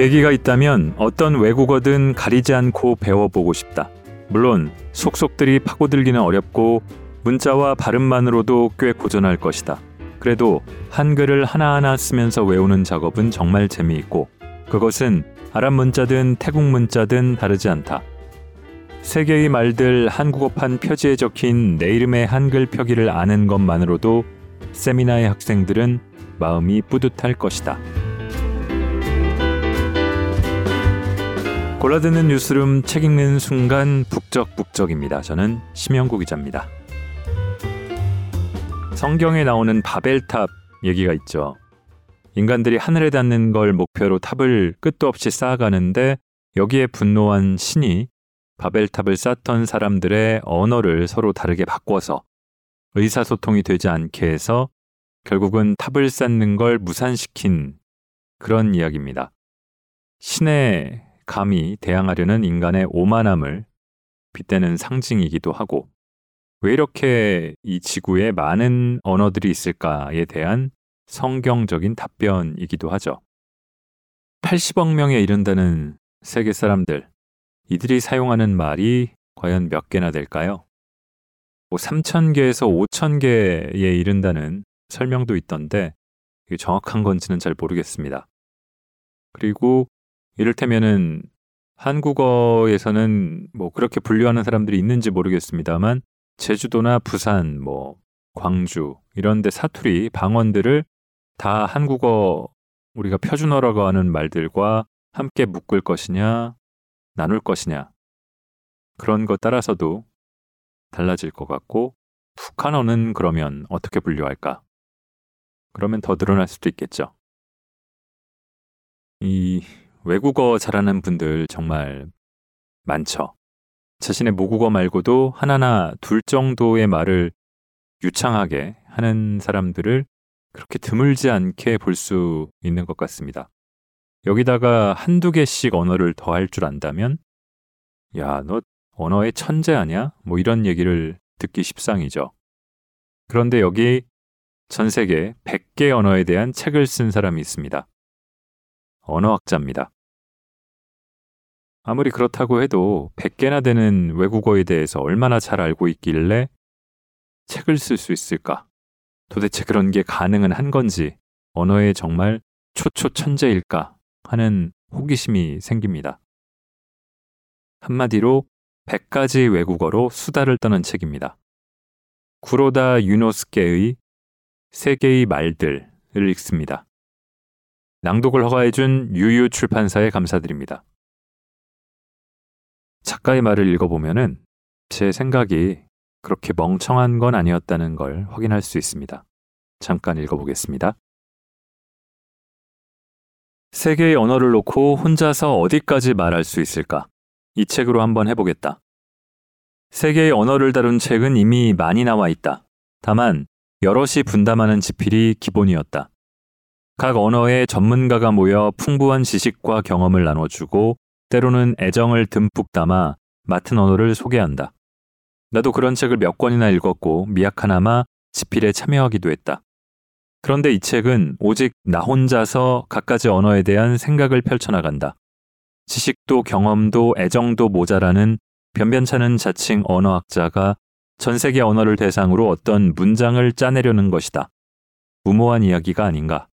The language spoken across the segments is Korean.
계기가 있다면 어떤 외국어든 가리지 않고 배워보고 싶다. 물론 속속들이 파고들기는 어렵고 문자와 발음만으로도 꽤 고전할 것이다. 그래도 한글을 하나하나 쓰면서 외우는 작업은 정말 재미있고 그것은 아랍 문자든 태국 문자든 다르지 않다. 세 개의 말들 한국어판 표지에 적힌 내 이름의 한글 표기를 아는 것만으로도 세미나의 학생들은 마음이 뿌듯할 것이다. 골라듣는 뉴스룸 책 읽는 순간 북적북적입니다. 저는 심영구 기자입니다. 성경에 나오는 바벨탑 얘기가 있죠. 인간들이 하늘에 닿는 걸 목표로 탑을 끝도 없이 쌓아가는데 여기에 분노한 신이 바벨탑을 쌓던 사람들의 언어를 서로 다르게 바꿔서 의사소통이 되지 않게 해서 결국은 탑을 쌓는 걸 무산시킨 그런 이야기입니다. 신의 감히 대항하려는 인간의 오만함을 빗대는 상징이기도 하고 왜 이렇게 이 지구에 많은 언어들이 있을까에 대한 성경적인 답변이기도 하죠. 80억 명에 이른다는 세계 사람들, 이들이 사용하는 말이 과연 몇 개나 될까요? 뭐 3,000개에서 5,000개에 이른다는 설명도 있던데 정확한 건지는 잘 모르겠습니다. 그리고 이를테면은 한국어에서는 뭐 그렇게 분류하는 사람들이 있는지 모르겠습니다만 제주도나 부산, 뭐 광주 이런 데 사투리, 방언들을 다 한국어 우리가 표준어라고 하는 말들과 함께 묶을 것이냐, 나눌 것이냐. 그런 것 따라서도 달라질 것 같고 북한어는 그러면 어떻게 분류할까? 그러면 더 늘어날 수도 있겠죠. 이 외국어 잘하는 분들 정말 많죠. 자신의 모국어 말고도 하나나 둘 정도의 말을 유창하게 하는 사람들을 그렇게 드물지 않게 볼 수 있는 것 같습니다. 여기다가 한두 개씩 언어를 더 할 줄 안다면, 야, 너 언어의 천재 아냐? 뭐 이런 얘기를 듣기 십상이죠. 그런데 여기 전 세계 100개 언어에 대한 책을 쓴 사람이 있습니다. 언어학자입니다. 아무리 그렇다고 해도 100개나 되는 외국어에 대해서 얼마나 잘 알고 있길래 책을 쓸 수 있을까? 도대체 그런 게 가능은 한 건지, 언어에 정말 초초천재일까 하는 호기심이 생깁니다. 한마디로 100가지 외국어로 수다를 떠는 책입니다. 구로다 유노스케의 세계의 말들을 읽습니다. 낭독을 허가해준 유유 출판사에 감사드립니다. 작가의 말을 읽어보면은 제 생각이 그렇게 멍청한 건 아니었다는 걸 확인할 수 있습니다. 잠깐 읽어보겠습니다. 세계의 언어를 놓고 혼자서 어디까지 말할 수 있을까? 이 책으로 한번 해보겠다. 세계의 언어를 다룬 책은 이미 많이 나와 있다. 다만 여럿이 분담하는 지필이 기본이었다. 각 언어의 전문가가 모여 풍부한 지식과 경험을 나눠주고 때로는 애정을 듬뿍 담아 맡은 언어를 소개한다. 나도 그런 책을 몇 권이나 읽었고 미약하나마 지필에 참여하기도 했다. 그런데 이 책은 오직 나 혼자서 각가지 언어에 대한 생각을 펼쳐나간다. 지식도 경험도 애정도 모자라는 변변찮은 자칭 언어학자가 전 세계 언어를 대상으로 어떤 문장을 짜내려는 것이다. 무모한 이야기가 아닌가.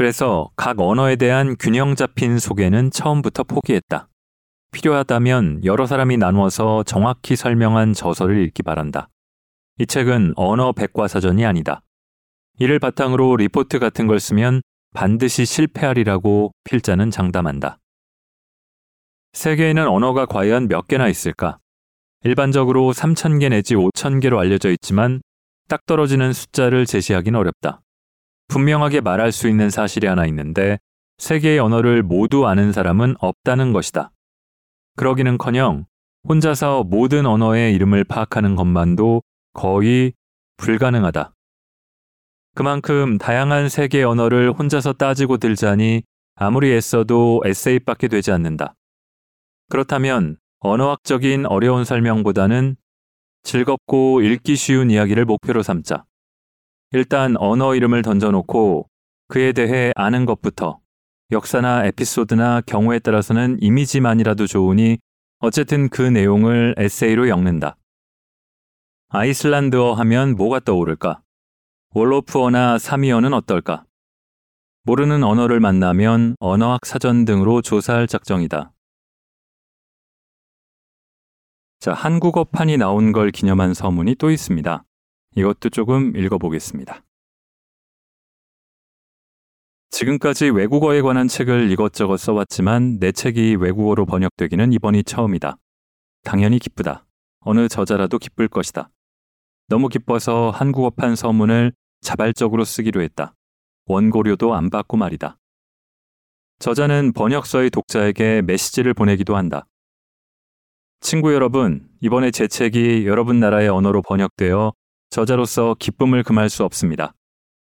그래서 각 언어에 대한 균형 잡힌 소개는 처음부터 포기했다. 필요하다면 여러 사람이 나누어서 정확히 설명한 저서를 읽기 바란다. 이 책은 언어 백과사전이 아니다. 이를 바탕으로 리포트 같은 걸 쓰면 반드시 실패하리라고 필자는 장담한다. 세계에는 언어가 과연 몇 개나 있을까? 일반적으로 3,000개 내지 5,000개로 알려져 있지만 딱 떨어지는 숫자를 제시하기는 어렵다. 분명하게 말할 수 있는 사실이 하나 있는데 세계의 언어를 모두 아는 사람은 없다는 것이다. 그러기는 커녕 혼자서 모든 언어의 이름을 파악하는 것만도 거의 불가능하다. 그만큼 다양한 세계 언어를 혼자서 따지고 들자니 아무리 애써도 에세이밖에 되지 않는다. 그렇다면 언어학적인 어려운 설명보다는 즐겁고 읽기 쉬운 이야기를 목표로 삼자. 일단 언어 이름을 던져놓고 그에 대해 아는 것부터 역사나 에피소드나 경우에 따라서는 이미지만이라도 좋으니 어쨌든 그 내용을 에세이로 엮는다. 아이슬란드어 하면 뭐가 떠오를까? 월로프어나 사미어는 어떨까? 모르는 언어를 만나면 언어학 사전 등으로 조사할 작정이다. 자, 한국어판이 나온 걸 기념한 서문이 또 있습니다. 이것도 조금 읽어보겠습니다. 지금까지 외국어에 관한 책을 이것저것 써왔지만 내 책이 외국어로 번역되기는 이번이 처음이다. 당연히 기쁘다. 어느 저자라도 기쁠 것이다. 너무 기뻐서 한국어판 서문을 자발적으로 쓰기로 했다. 원고료도 안 받고 말이다. 저자는 번역서의 독자에게 메시지를 보내기도 한다. 친구 여러분, 이번에 제 책이 여러분 나라의 언어로 번역되어 저자로서 기쁨을 금할 수 없습니다.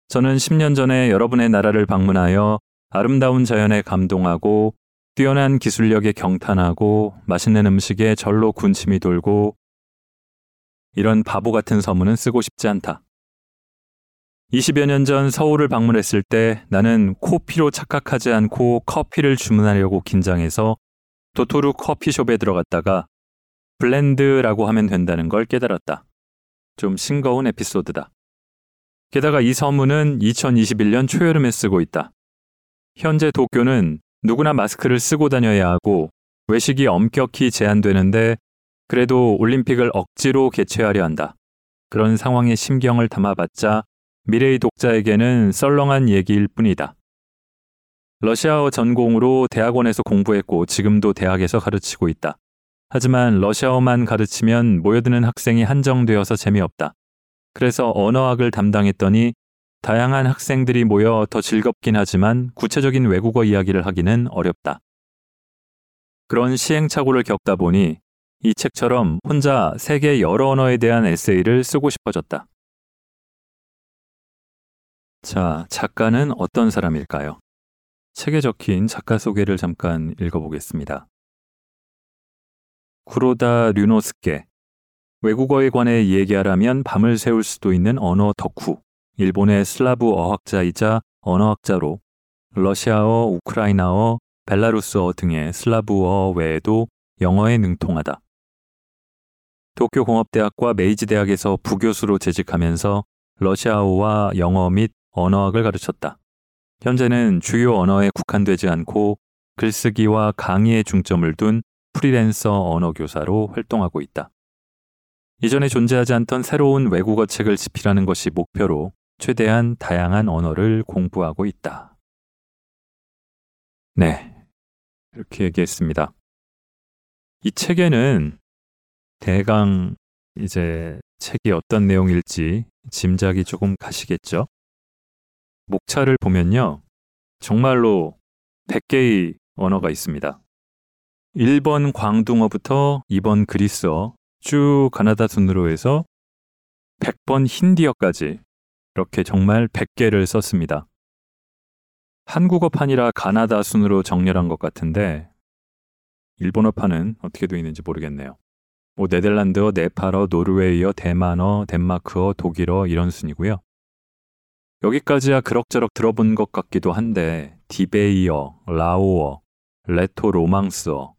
저는 10년 전에 여러분의 나라를 방문하여 아름다운 자연에 감동하고 뛰어난 기술력에 경탄하고 맛있는 음식에 절로 군침이 돌고 이런 바보 같은 서문은 쓰고 싶지 않다. 20여 년 전 서울을 방문했을 때 나는 코피로 착각하지 않고 커피를 주문하려고 긴장해서 도토루 커피숍에 들어갔다가 블렌드라고 하면 된다는 걸 깨달았다. 좀 싱거운 에피소드다. 게다가 이 서문은 2021년 초여름에 쓰고 있다. 현재 도쿄는 누구나 마스크를 쓰고 다녀야 하고 외식이 엄격히 제한되는데 그래도 올림픽을 억지로 개최하려 한다. 그런 상황에 심경을 담아봤자 미래의 독자에게는 썰렁한 얘기일 뿐이다. 러시아어 전공으로 대학원에서 공부했고 지금도 대학에서 가르치고 있다. 하지만 러시아어만 가르치면 모여드는 학생이 한정되어서 재미없다. 그래서 언어학을 담당했더니 다양한 학생들이 모여 더 즐겁긴 하지만 구체적인 외국어 이야기를 하기는 어렵다. 그런 시행착오를 겪다 보니 이 책처럼 혼자 세계 여러 언어에 대한 에세이를 쓰고 싶어졌다. 자, 작가는 어떤 사람일까요? 책에 적힌 작가 소개를 잠깐 읽어보겠습니다. 쿠로다 류노스케. 외국어에 관해 얘기하라면 밤을 새울 수도 있는 언어 덕후. 일본의 슬라브 어학자이자 언어학자로 러시아어, 우크라이나어, 벨라루스어 등의 슬라브어 외에도 영어에 능통하다. 도쿄공업대학과 메이지대학에서 부교수로 재직하면서 러시아어와 영어 및 언어학을 가르쳤다. 현재는 주요 언어에 국한되지 않고 글쓰기와 강의에 중점을 둔 프리랜서 언어 교사로 활동하고 있다. 이전에 존재하지 않던 새로운 외국어 책을 집필하는 것이 목표로 최대한 다양한 언어를 공부하고 있다. 네. 이렇게 얘기했습니다. 이 책에는 대강 이제 책이 어떤 내용일지 짐작이 조금 가시겠죠? 목차를 보면요. 정말로 100개의 언어가 있습니다. 1번 광둥어부터 2번 그리스어, 쭉 가나다 순으로 해서 100번 힌디어까지 이렇게 정말 100개를 썼습니다. 한국어판이라 가나다 순으로 정렬한 것 같은데 일본어판은 어떻게 되어 있는지 모르겠네요. 뭐 네덜란드어, 네팔어, 노르웨이어, 대만어, 덴마크어, 독일어 이런 순이고요. 여기까지야 그럭저럭 들어본 것 같기도 한데 디베히어, 라오어, 레토 로망스어,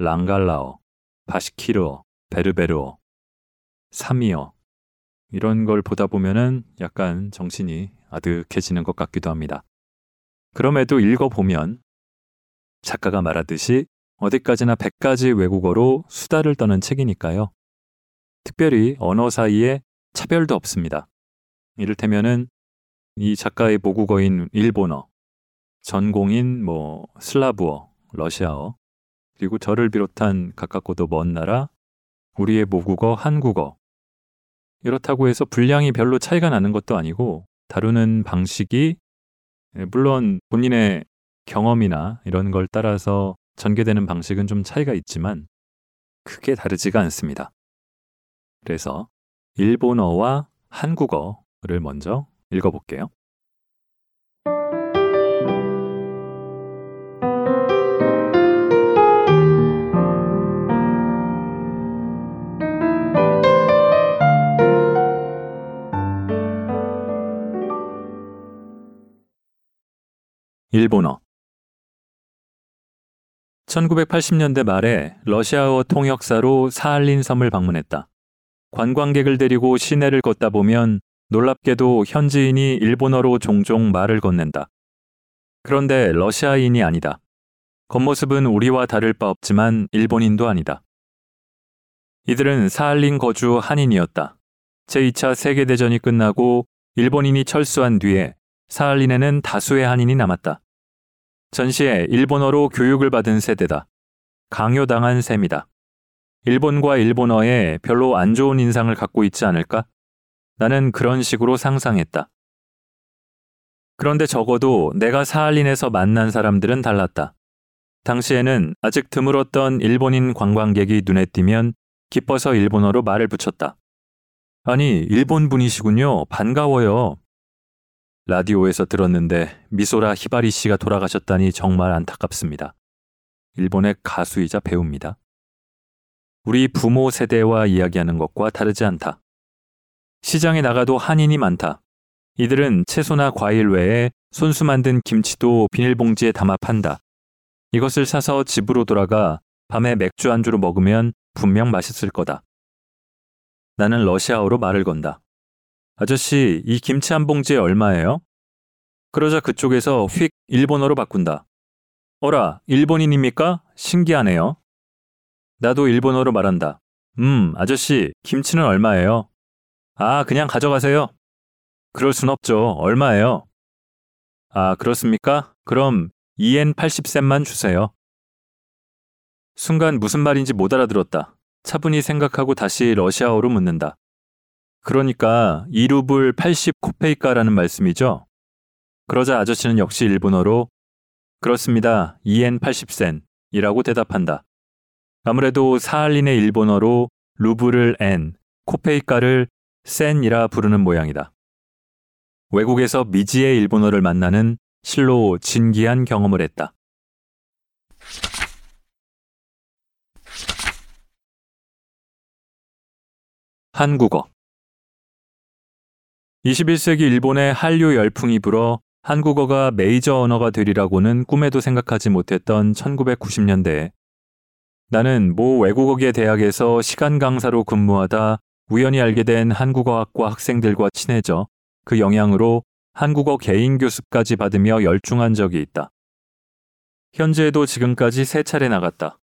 링갈라어, 바시키르어, 베르베르어, 사미어 이런 걸 보다 보면은 약간 정신이 아득해지는 것 같기도 합니다. 그럼에도 읽어보면 작가가 말하듯이 어디까지나 100가지 외국어로 수다를 떠는 책이니까요. 특별히 언어 사이에 차별도 없습니다. 이를테면은 이 작가의 모국어인 일본어, 전공인 뭐 슬라브어, 러시아어, 그리고 저를 비롯한 가깝고도 먼 나라, 우리의 모국어 한국어. 이렇다고 해서 분량이 별로 차이가 나는 것도 아니고 다루는 방식이 예, 물론 본인의 경험이나 이런 걸 따라서 전개되는 방식은 좀 차이가 있지만 크게 다르지가 않습니다. 그래서 일본어와 한국어를 먼저 읽어볼게요. 일본어 1980년대 말에 러시아어 통역사로 사할린 섬을 방문했다. 관광객을 데리고 시내를 걷다 보면 놀랍게도 현지인이 일본어로 종종 말을 건넨다. 그런데 러시아인이 아니다. 겉모습은 우리와 다를 바 없지만 일본인도 아니다. 이들은 사할린 거주 한인이었다. 제2차 세계대전이 끝나고 일본인이 철수한 뒤에 사할린에는 다수의 한인이 남았다. 전시에 일본어로 교육을 받은 세대다. 강요당한 셈이다. 일본과 일본어에 별로 안 좋은 인상을 갖고 있지 않을까? 나는 그런 식으로 상상했다. 그런데 적어도 내가 사할린에서 만난 사람들은 달랐다. 당시에는 아직 드물었던 일본인 관광객이 눈에 띄면 기뻐서 일본어로 말을 붙였다. 아니, 일본 분이시군요. 반가워요. 라디오에서 들었는데 미소라 히바리 씨가 돌아가셨다니 정말 안타깝습니다. 일본의 가수이자 배우입니다. 우리 부모 세대와 이야기하는 것과 다르지 않다. 시장에 나가도 한인이 많다. 이들은 채소나 과일 외에 손수 만든 김치도 비닐봉지에 담아 판다. 이것을 사서 집으로 돌아가 밤에 맥주 안주로 먹으면 분명 맛있을 거다. 나는 러시아어로 말을 건다. 아저씨, 이 김치 한 봉지에 얼마예요? 그러자 그쪽에서 휙 일본어로 바꾼다. 어라, 일본인입니까? 신기하네요. 나도 일본어로 말한다. 음, 아저씨, 김치는 얼마예요? 아, 그냥 가져가세요. 그럴 순 없죠. 얼마예요? 아, 그렇습니까? 그럼 2엔 80 센만 주세요. 순간 무슨 말인지 못 알아들었다. 차분히 생각하고 다시 러시아어로 묻는다. 그러니까 2루블 80 코페이카라는 말씀이죠? 그러자 아저씨는 역시 일본어로 그렇습니다. 2엔 80센 이라고 대답한다. 아무래도 사할린의 일본어로 루블을 엔, 코페이카를 센이라 부르는 모양이다. 외국에서 미지의 일본어를 만나는 실로 진기한 경험을 했다. 한국어 21세기 일본의 한류 열풍이 불어 한국어가 메이저 언어가 되리라고는 꿈에도 생각하지 못했던 1990년대에 나는 모 외국어계 대학에서 시간 강사로 근무하다 우연히 알게 된 한국어학과 학생들과 친해져 그 영향으로 한국어 개인 교습까지 받으며 열중한 적이 있다. 현재에도 지금까지 세 차례 나갔다.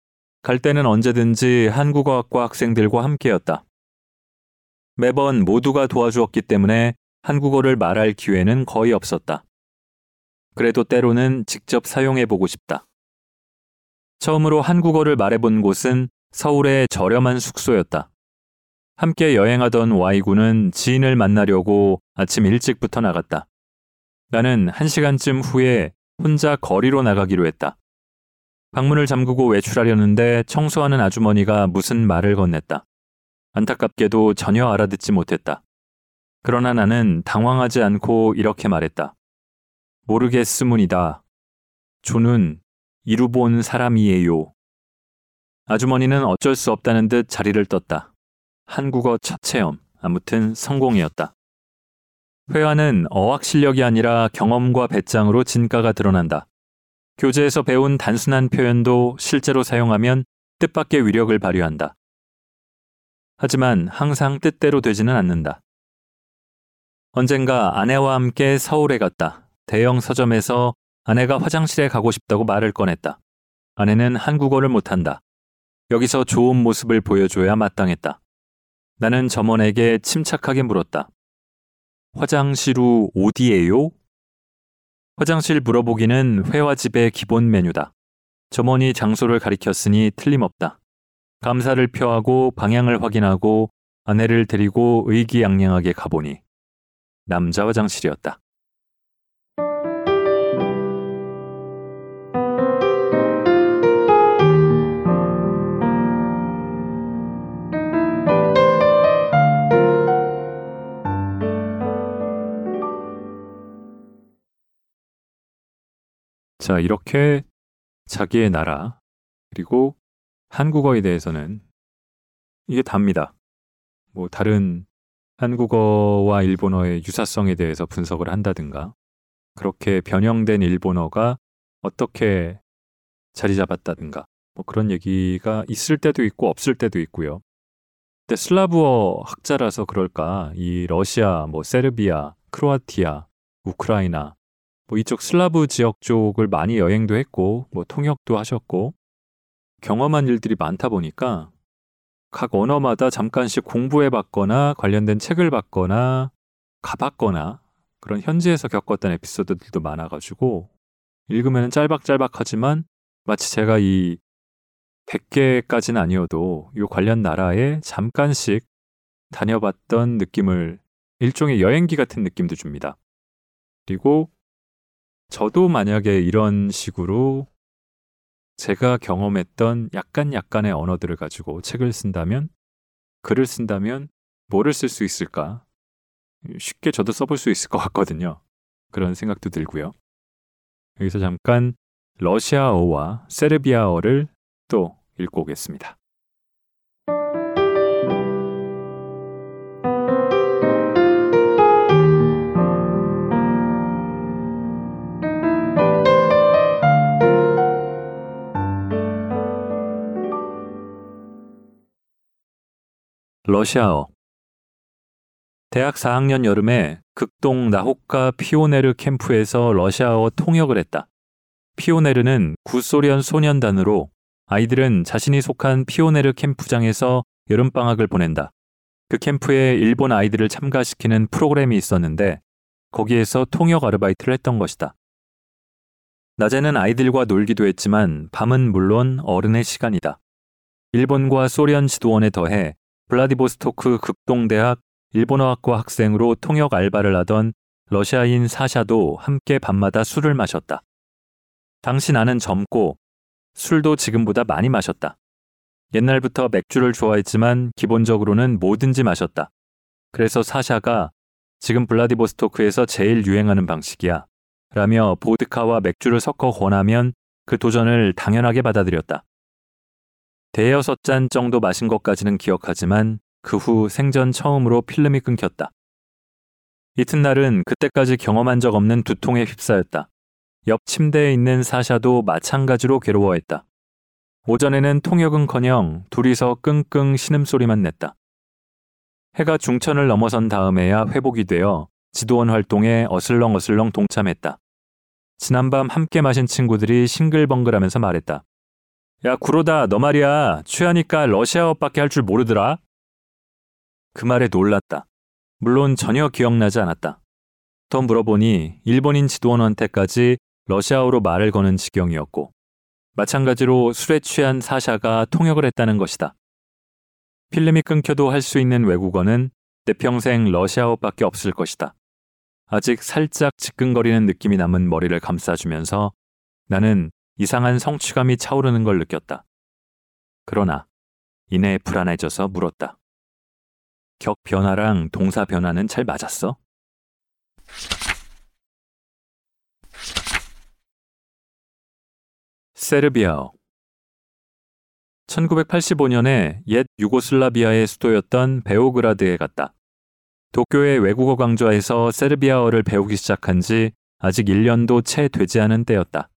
갈 때는 언제든지 한국어학과 학생들과 함께였다. 매번 모두가 도와주었기 때문에 한국어를 말할 기회는 거의 없었다. 그래도 때로는 직접 사용해보고 싶다. 처음으로 한국어를 말해본 곳은 서울의 저렴한 숙소였다. 함께 여행하던 Y군은 지인을 만나려고 아침 일찍부터 나갔다. 나는 한 시간쯤 후에 혼자 거리로 나가기로 했다. 방문을 잠그고 외출하려는데 청소하는 아주머니가 무슨 말을 건넸다. 안타깝게도 전혀 알아듣지 못했다. 그러나 나는 당황하지 않고 이렇게 말했다. 모르겠으문이다. 조는 이루 본 사람이에요. 아주머니는 어쩔 수 없다는 듯 자리를 떴다. 한국어 첫 체험, 아무튼 성공이었다. 회화는 어학 실력이 아니라 경험과 배짱으로 진가가 드러난다. 교재에서 배운 단순한 표현도 실제로 사용하면 뜻밖의 위력을 발휘한다. 하지만 항상 뜻대로 되지는 않는다. 언젠가 아내와 함께 서울에 갔다. 대형 서점에서 아내가 화장실에 가고 싶다고 말을 꺼냈다. 아내는 한국어를 못한다. 여기서 좋은 모습을 보여줘야 마땅했다. 나는 점원에게 침착하게 물었다. 화장실우 어디에요? 화장실 물어보기는 회화집의 기본 메뉴다. 점원이 장소를 가리켰으니 틀림없다. 감사를 표하고 방향을 확인하고 아내를 데리고 의기양양하게 가보니 남자 화장실이었다. 자, 이렇게 자기의 나라, 그리고 한국어에 대해서는 이게 답니다. 뭐 다른 한국어와 일본어의 유사성에 대해서 분석을 한다든가, 그렇게 변형된 일본어가 어떻게 자리 잡았다든가, 뭐 그런 얘기가 있을 때도 있고 없을 때도 있고요. 근데 슬라브어 학자라서 그럴까 이 러시아, 뭐 세르비아, 크로아티아, 우크라이나 뭐 이쪽 슬라브 지역 쪽을 많이 여행도 했고 뭐 통역도 하셨고 경험한 일들이 많다 보니까 각 언어마다 잠깐씩 공부해 봤거나 관련된 책을 봤거나 가봤거나 그런 현지에서 겪었던 에피소드들도 많아가지고 읽으면 짤박짤박하지만 마치 제가 이 100개까지는 아니어도 이 관련 나라에 잠깐씩 다녀봤던 느낌을 일종의 여행기 같은 느낌도 줍니다. 그리고 저도 만약에 이런 식으로 제가 경험했던 약간 약간의 언어들을 가지고 책을 쓴다면, 글을 쓴다면 뭐를 쓸 수 있을까? 쉽게 저도 써볼 수 있을 것 같거든요. 그런 생각도 들고요. 여기서 잠깐 러시아어와 세르비아어를 또 읽고 오겠습니다. 러시아어 대학 4학년 여름에 극동 나호카 피오네르 캠프에서 러시아어 통역을 했다. 피오네르는 구소련 소년단으로 아이들은 자신이 속한 피오네르 캠프장에서 여름방학을 보낸다. 그 캠프에 일본 아이들을 참가시키는 프로그램이 있었는데 거기에서 통역 아르바이트를 했던 것이다. 낮에는 아이들과 놀기도 했지만 밤은 물론 어른의 시간이다. 일본과 소련 지도원에 더해 블라디보스토크 극동대학 일본어학과 학생으로 통역 알바를 하던 러시아인 사샤도 함께 밤마다 술을 마셨다. 당시 나는 젊고 술도 지금보다 많이 마셨다. 옛날부터 맥주를 좋아했지만 기본적으로는 뭐든지 마셨다. 그래서 사샤가 지금 블라디보스토크에서 제일 유행하는 방식이야. 라며 보드카와 맥주를 섞어 권하면 그 도전을 당연하게 받아들였다. 대여섯 잔 정도 마신 것까지는 기억하지만 그 후 생전 처음으로 필름이 끊겼다. 이튿날은 그때까지 경험한 적 없는 두통에 휩싸였다. 옆 침대에 있는 사샤도 마찬가지로 괴로워했다. 오전에는 통역은커녕 둘이서 끙끙 신음소리만 냈다. 해가 중천을 넘어선 다음에야 회복이 되어 지도원 활동에 어슬렁어슬렁 동참했다. 지난밤 함께 마신 친구들이 싱글벙글하면서 말했다. 야, 구로다, 너 말이야. 취하니까 러시아어밖에 할 줄 모르더라. 그 말에 놀랐다. 물론 전혀 기억나지 않았다. 더 물어보니 일본인 지도원한테까지 러시아어로 말을 거는 지경이었고, 마찬가지로 술에 취한 사샤가 통역을 했다는 것이다. 필름이 끊겨도 할 수 있는 외국어는 내 평생 러시아어밖에 없을 것이다. 아직 살짝 지끈거리는 느낌이 남은 머리를 감싸주면서 나는 이상한 성취감이 차오르는 걸 느꼈다. 그러나 이내 불안해져서 물었다. 격 변화랑 동사 변화는 잘 맞았어? 세르비아어 1985년에 옛 유고슬라비아의 수도였던 베오그라드에 갔다. 도쿄의 외국어 강좌에서 세르비아어를 배우기 시작한 지 아직 1년도 채 되지 않은 때였다.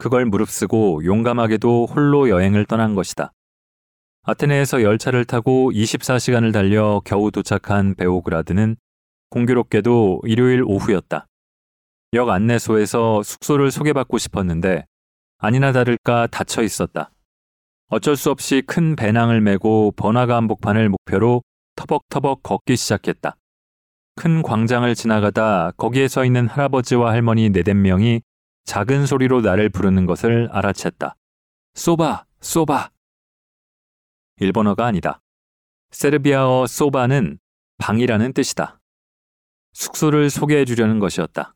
그걸 무릅쓰고 용감하게도 홀로 여행을 떠난 것이다. 아테네에서 열차를 타고 24시간을 달려 겨우 도착한 베오그라드는 공교롭게도 일요일 오후였다. 역 안내소에서 숙소를 소개받고 싶었는데 아니나 다를까 닫혀 있었다. 어쩔 수 없이 큰 배낭을 메고 번화가 한복판을 목표로 터벅터벅 걷기 시작했다. 큰 광장을 지나가다 거기에 서 있는 할아버지와 할머니 네댓 명이 작은 소리로 나를 부르는 것을 알아챘다. 소바, 소바. 일본어가 아니다. 세르비아어 소바는 방이라는 뜻이다. 숙소를 소개해 주려는 것이었다.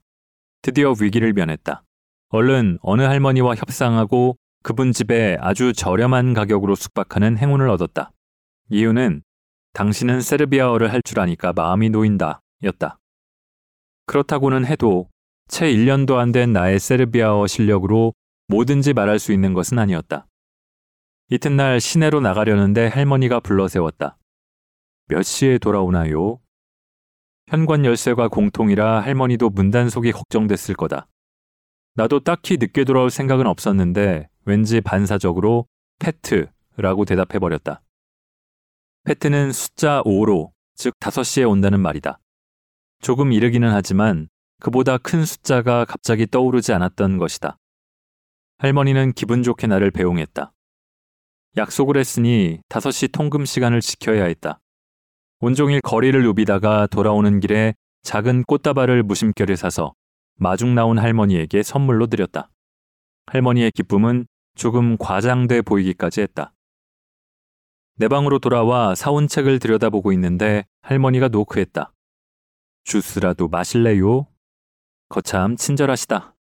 드디어 위기를 면했다. 얼른 어느 할머니와 협상하고 그분 집에 아주 저렴한 가격으로 숙박하는 행운을 얻었다. 이유는 당신은 세르비아어를 할 줄 아니까 마음이 놓인다 였다. 그렇다고는 해도 채 1년도 안 된 나의 세르비아어 실력으로 뭐든지 말할 수 있는 것은 아니었다. 이튿날 시내로 나가려는데 할머니가 불러 세웠다. 몇 시에 돌아오나요? 현관 열쇠가 공통이라 할머니도 문단속이 걱정됐을 거다. 나도 딱히 늦게 돌아올 생각은 없었는데 왠지 반사적으로 페트라고 대답해 버렸다. 페트는 숫자 5로, 즉 5시에 온다는 말이다. 조금 이르기는 하지만 그보다 큰 숫자가 갑자기 떠오르지 않았던 것이다. 할머니는 기분 좋게 나를 배웅했다. 약속을 했으니 5시 통금 시간을 지켜야 했다. 온종일 거리를 누비다가 돌아오는 길에 작은 꽃다발을 무심결에 사서 마중 나온 할머니에게 선물로 드렸다. 할머니의 기쁨은 조금 과장돼 보이기까지 했다. 내 방으로 돌아와 사온 책을 들여다보고 있는데 할머니가 노크했다. 주스라도 마실래요? 거참 친절하시다.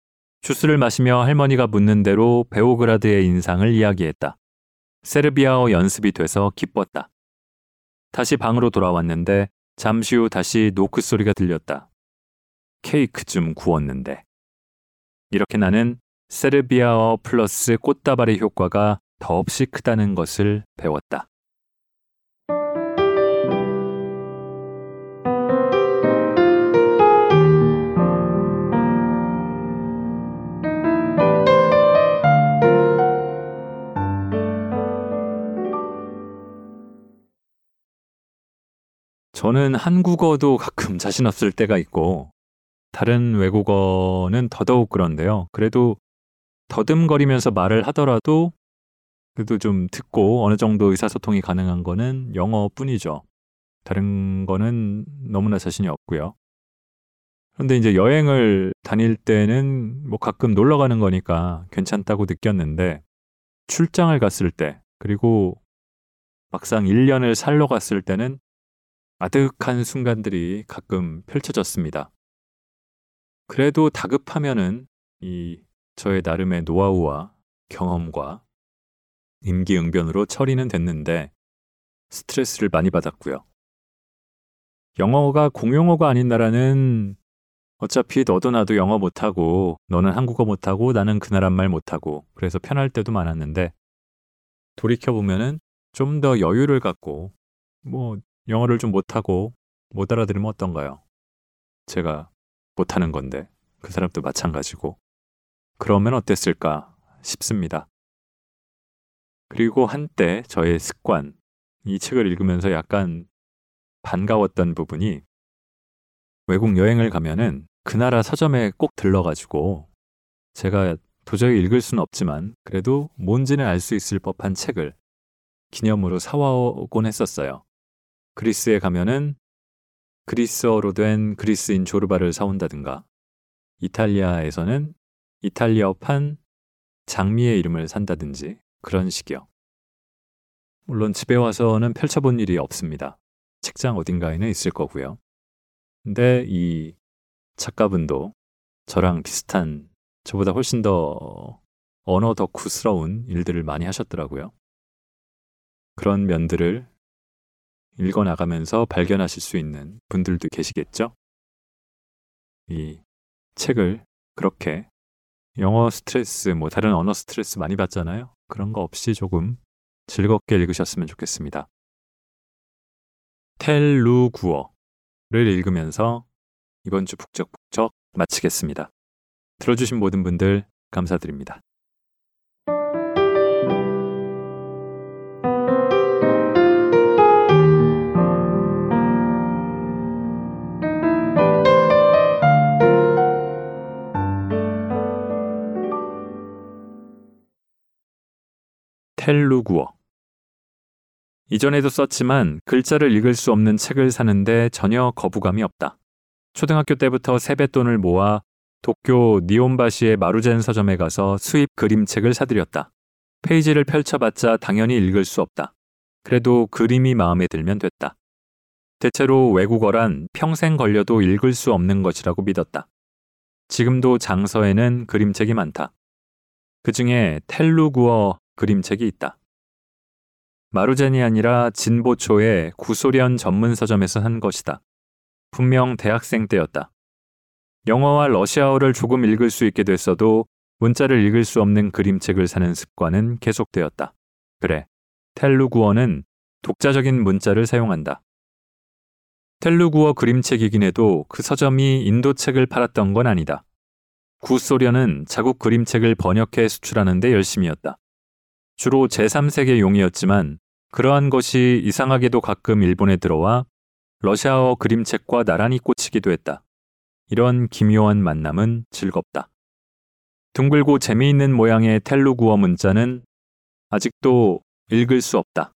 주스를 마시며 할머니가 묻는 대로 베오그라드의 인상을 이야기했다. 세르비아어 연습이 돼서 기뻤다. 다시 방으로 돌아왔는데 잠시 후 다시 노크 소리가 들렸다. 케이크 좀 구웠는데. 이렇게 나는 세르비아어 플러스 꽃다발의 효과가 더없이 크다는 것을 배웠다. 저는 한국어도 가끔 자신 없을 때가 있고 다른 외국어는 더더욱 그런데요. 그래도 더듬거리면서 말을 하더라도 그래도 좀 듣고 어느 정도 의사소통이 가능한 거는 영어뿐이죠. 다른 거는 너무나 자신이 없고요. 그런데 이제 여행을 다닐 때는 뭐 가끔 놀러 가는 거니까 괜찮다고 느꼈는데 출장을 갔을 때 그리고 막상 1년을 살러 갔을 때는 아득한 순간들이 가끔 펼쳐졌습니다. 그래도 다급하면은 이 저의 나름의 노하우와 경험과 임기응변으로 처리는 됐는데 스트레스를 많이 받았고요. 영어가 공용어가 아닌 나라는 어차피 너도 나도 영어 못하고 너는 한국어 못하고 나는 그 나라 말 못하고 그래서 편할 때도 많았는데 돌이켜보면은 좀 더 여유를 갖고 뭐 영어를 좀 못하고 못 알아들으면 어떤가요? 제가 못하는 건데 그 사람도 마찬가지고 그러면 어땠을까 싶습니다. 그리고 한때 저의 습관, 이 책을 읽으면서 약간 반가웠던 부분이 외국 여행을 가면은 그 나라 서점에 꼭 들러가지고 제가 도저히 읽을 수는 없지만 그래도 뭔지는 알 수 있을 법한 책을 기념으로 사와오곤 했었어요. 그리스에 가면은 그리스어로 된 그리스인 조르바를 사온다든가 이탈리아에서는 이탈리아판 장미의 이름을 산다든지 그런 식이요. 물론 집에 와서는 펼쳐본 일이 없습니다. 책장 어딘가에는 있을 거고요. 근데 이 작가분도 저랑 비슷한 저보다 훨씬 더 언어 덕후스러운 일들을 많이 하셨더라고요. 그런 면들을 읽어 나가면서 발견하실 수 있는 분들도 계시겠죠? 이 책을 그렇게 영어 스트레스, 뭐 다른 언어 스트레스 많이 받잖아요. 그런 거 없이 조금 즐겁게 읽으셨으면 좋겠습니다. 텔루구어를 읽으면서 이번 주 북적북적 마치겠습니다. 들어주신 모든 분들 감사드립니다. 텔루구어. 이전에도 썼지만 글자를 읽을 수 없는 책을 사는데 전혀 거부감이 없다. 초등학교 때부터 세뱃돈을 모아 도쿄 니온바시의 마루젠 서점에 가서 수입 그림책을 사들였다. 페이지를 펼쳐봤자 당연히 읽을 수 없다. 그래도 그림이 마음에 들면 됐다. 대체로 외국어란 평생 걸려도 읽을 수 없는 것이라고 믿었다. 지금도 장서에는 그림책이 많다. 그 중에 텔루구어 그림책이 있다. 마루젠이 아니라 진보초의 구소련 전문 서점에서 산 것이다. 분명 대학생 때였다. 영어와 러시아어를 조금 읽을 수 있게 됐어도 문자를 읽을 수 없는 그림책을 사는 습관은 계속되었다. 그래, 텔루구어는 독자적인 문자를 사용한다. 텔루구어 그림책이긴 해도 그 서점이 인도책을 팔았던 건 아니다. 구소련은 자국 그림책을 번역해 수출하는 데 열심이었다. 주로 제3세계 용이었지만 그러한 것이 이상하게도 가끔 일본에 들어와 러시아어 그림책과 나란히 꽂히기도 했다. 이런 기묘한 만남은 즐겁다. 둥글고 재미있는 모양의 텔루구어 문자는 아직도 읽을 수 없다.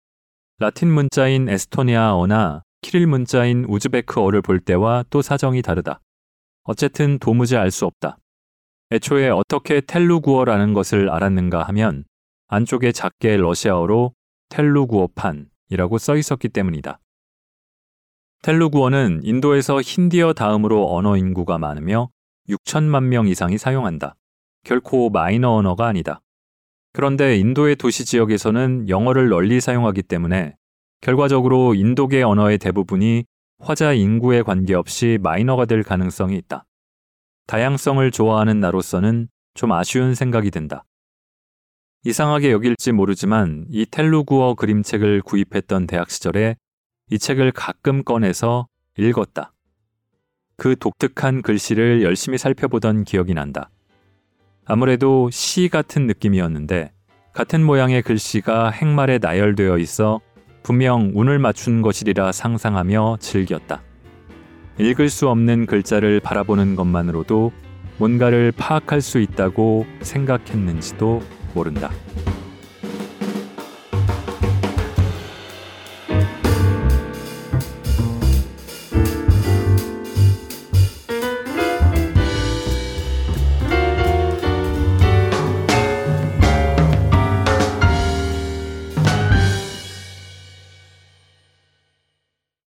라틴 문자인 에스토니아어나 키릴 문자인 우즈베크어를 볼 때와 또 사정이 다르다. 어쨌든 도무지 알 수 없다. 애초에 어떻게 텔루구어라는 것을 알았는가 하면 안쪽에 작게 러시아어로 텔루구어판이라고 써 있었기 때문이다. 텔루구어는 인도에서 힌디어 다음으로 언어 인구가 많으며 6천만 명 이상이 사용한다. 결코 마이너 언어가 아니다. 그런데 인도의 도시 지역에서는 영어를 널리 사용하기 때문에 결과적으로 인도계 언어의 대부분이 화자 인구에 관계없이 마이너가 될 가능성이 있다. 다양성을 좋아하는 나로서는 좀 아쉬운 생각이 든다. 이상하게 여길지 모르지만 이 텔루구어 그림책을 구입했던 대학 시절에 이 책을 가끔 꺼내서 읽었다. 그 독특한 글씨를 열심히 살펴보던 기억이 난다. 아무래도 시 같은 느낌이었는데 같은 모양의 글씨가 행말에 나열되어 있어 분명 운을 맞춘 것이리라 상상하며 즐겼다. 읽을 수 없는 글자를 바라보는 것만으로도 뭔가를 파악할 수 있다고 생각했는지도 모른다.